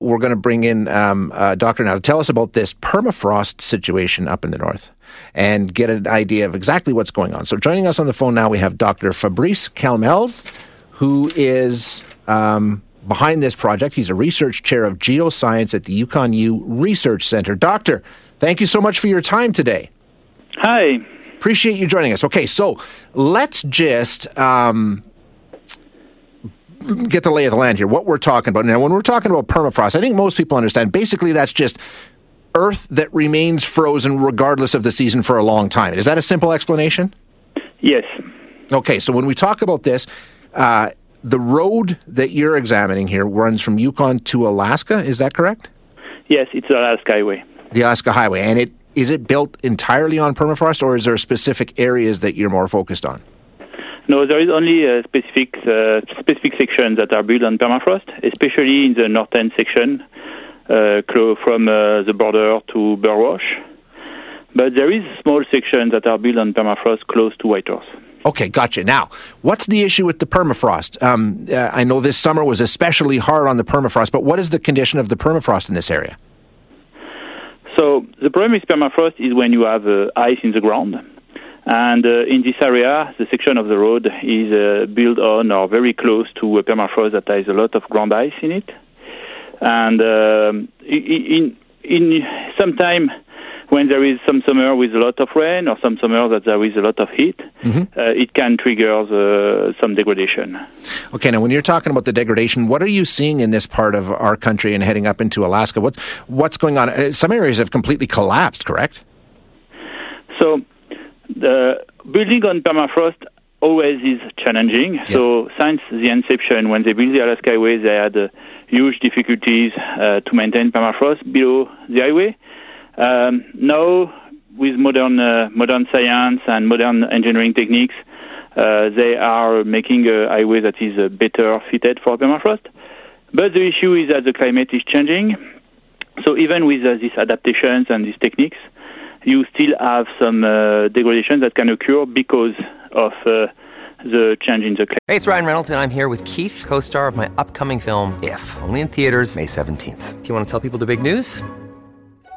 We're going to bring in um, a doctor now to tell us about this permafrost situation up in the north and get an idea of exactly what's going on. So, joining us on the phone now, we have Dr. Fabrice Calmels, who is um, behind this project. He's a research chair of geoscience at the Yukon U Research Center. Doctor, thank you so much for your time today. Hi. Appreciate you joining us. Okay, so let's just um, get the lay of the land here. What we're talking about now, when we're talking about permafrost, I think most people understand. Basically, that's just earth that remains frozen regardless of the season for a long time. Is that a simple explanation? Yes. Okay, so when we talk about this, uh, the road that you're examining here runs from Yukon to Alaska. Is that correct? Yes, it's the Alaska Highway. The Alaska Highway, and it is it built entirely on permafrost, or is there specific areas that you're more focused on? No, there is only a specific uh, specific sections that are built on permafrost, especially in the northern section, uh, from uh, the border to Burwash. But there is small sections that are built on permafrost close to Whitehorse. Okay, gotcha. Now, what's the issue with the permafrost? Um, uh, I know this summer was especially hard on the permafrost, but what is the condition of the permafrost in this area? So the problem with permafrost is when you have uh, ice in the ground and uh, in this area, the section of the road is uh, built on or very close to a permafrost that has a lot of ground ice in it. And um, in in some time, when there is some summer with a lot of rain or some summer that there is a lot of heat, mm-hmm. uh, it can trigger the, some degradation. Okay, now when you're talking about the degradation, what are you seeing in this part of our country and heading up into Alaska? What's what's going on? Uh, some areas have completely collapsed, correct? So the building on permafrost always is challenging. Yeah. So since the inception, when they built the Alaska Highway, they had uh, huge difficulties uh, to maintain permafrost below the highway. Um, now, with modern uh, modern science and modern engineering techniques, uh, they are making a highway that is uh, better fitted for permafrost. But the issue is that the climate is changing. So even with uh, these adaptations and these techniques, you still have some uh, degradation that can occur because of uh, the change in the climate. Hey, it's Ryan Reynolds, and I'm here with Keith, co-star of my upcoming film, If, only in theaters May 17th. Do you want to tell people the big news?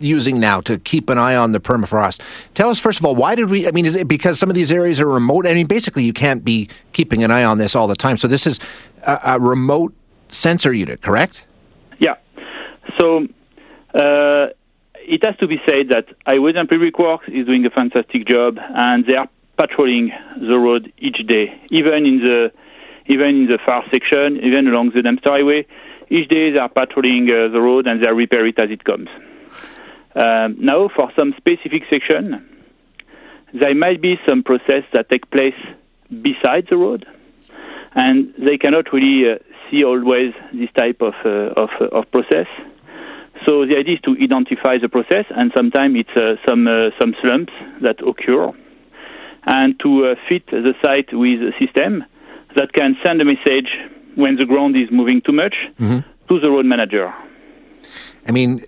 using now to keep an eye on the permafrost. Tell us first of all, why did we? I mean, is it because some of these areas are remote? I mean, basically, you can't be keeping an eye on this all the time. So this is a, a remote sensor unit, correct? Yeah. So. Uh, it has to be said that Highways and Public Works is doing a fantastic job, and they are patrolling the road each day, even in the even in the far section, even along the Dempster Highway. Each day they are patrolling uh, the road and they repair it as it comes. Um, now, for some specific section, there might be some process that take place beside the road, and they cannot really uh, see always this type of, uh, of, of, process. So the idea is to identify the process, and sometimes it's uh, some uh, some slumps that occur, and to uh, fit the site with a system that can send a message when the ground is moving too much mm-hmm. to the road manager. I mean,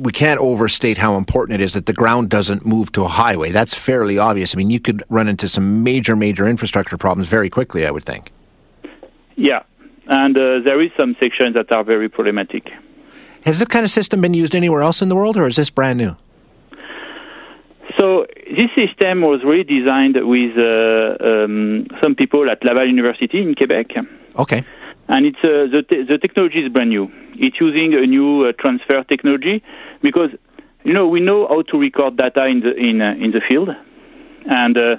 we can't overstate how important it is that the ground doesn't move to a highway. That's fairly obvious. I mean, you could run into some major, major infrastructure problems very quickly, I would think. Yeah, and uh, there is some sections that are very problematic. Has this kind of system been used anywhere else in the world, or is this brand new? So this system was really designed with uh, um, some people at Laval University in Quebec. Okay and it's uh, the te- the technology is brand new. It's using a new uh, transfer technology because you know we know how to record data in the in uh, in the field, and uh,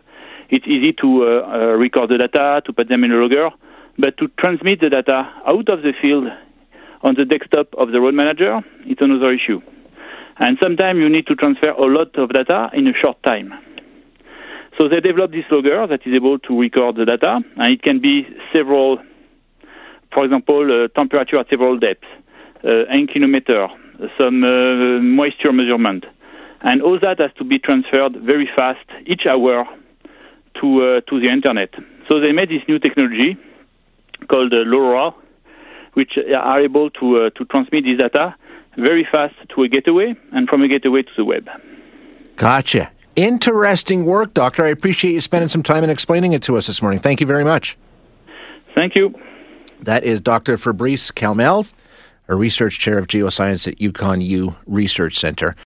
it's easy to uh, uh, record the data, to put them in a logger, but to transmit the data out of the field on the desktop of the road manager, it's another issue. And sometimes you need to transfer a lot of data in a short time. So they developed this logger that is able to record the data, and it can be several, for example, uh, temperature at several depths, uh, 1 kilometer, some uh, moisture measurement. And all that has to be transferred very fast each hour to, uh, to the internet. So they made this new technology called uh, LoRa, which are able to, uh, to transmit this data very fast to a gateway and from a gateway to the web. Gotcha. Interesting work, Doctor. I appreciate you spending some time and explaining it to us this morning. Thank you very much. Thank you. That is Dr. Fabrice Calmels, a research chair of geoscience at Yukon U Research Center.